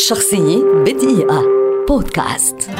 شخصية بدقيقة. بودكاست.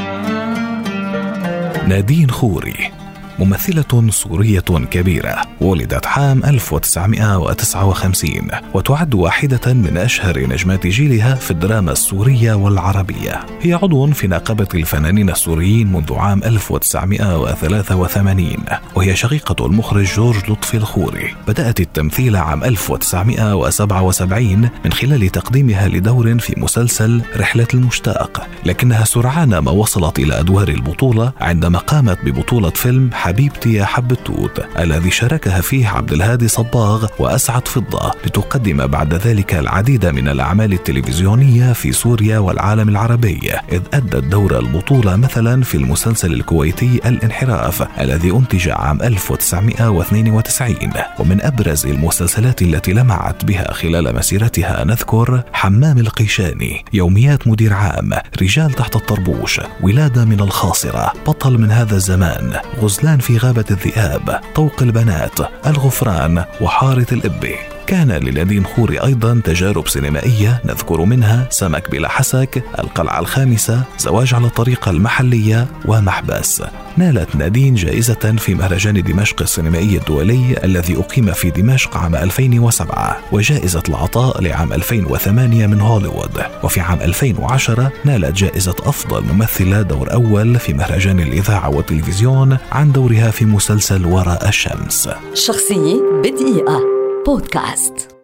نادين خوري. ممثلة سورية كبيرة ولدت عام 1959 وتعد واحدة من أشهر نجمات جيلها في الدراما السورية والعربية. هي عضو في نقابة الفنانين السوريين منذ عام 1983 وهي شقيقة المخرج جورج لطفي الخوري. بدأت التمثيل عام 1977 من خلال تقديمها لدور في مسلسل رحلة المشتاق لكنها سرعان ما وصلت إلى أدوار البطولة عندما قامت ببطولة فيلم حبيبتي يا حب التوت الذي شاركها فيه عبد الهادي صباغ وأسعد فضة لتقدم بعد ذلك العديد من الأعمال التلفزيونية في سوريا والعالم العربي إذ أدت دور البطولة مثلا في المسلسل الكويتي الانحراف الذي أنتج عام 1992 ومن أبرز المسلسلات التي لمعت بها خلال مسيرتها نذكر حمام القيشاني يوميات مدير عام رجال تحت الطربوش ولادة من الخاصرة بطل من هذا الزمان غزلان في غابة الذئاب طوق البنات الغفران وحارة الإبي كان لنادين خوري أيضا تجارب سينمائية نذكر منها سمك بلا حسك القلعة الخامسة زواج على الطريقة المحلية ومحبس. نالت نادين جائزة في مهرجان دمشق السينمائي الدولي الذي أقيم في دمشق عام 2007 وجائزة العطاء لعام 2008 من هوليوود. وفي عام 2010 نالت جائزة أفضل ممثلة دور أول في مهرجان الإذاعة والتلفزيون عن دورها في مسلسل وراء الشمس. شخصية بدقيقة. بودكاست.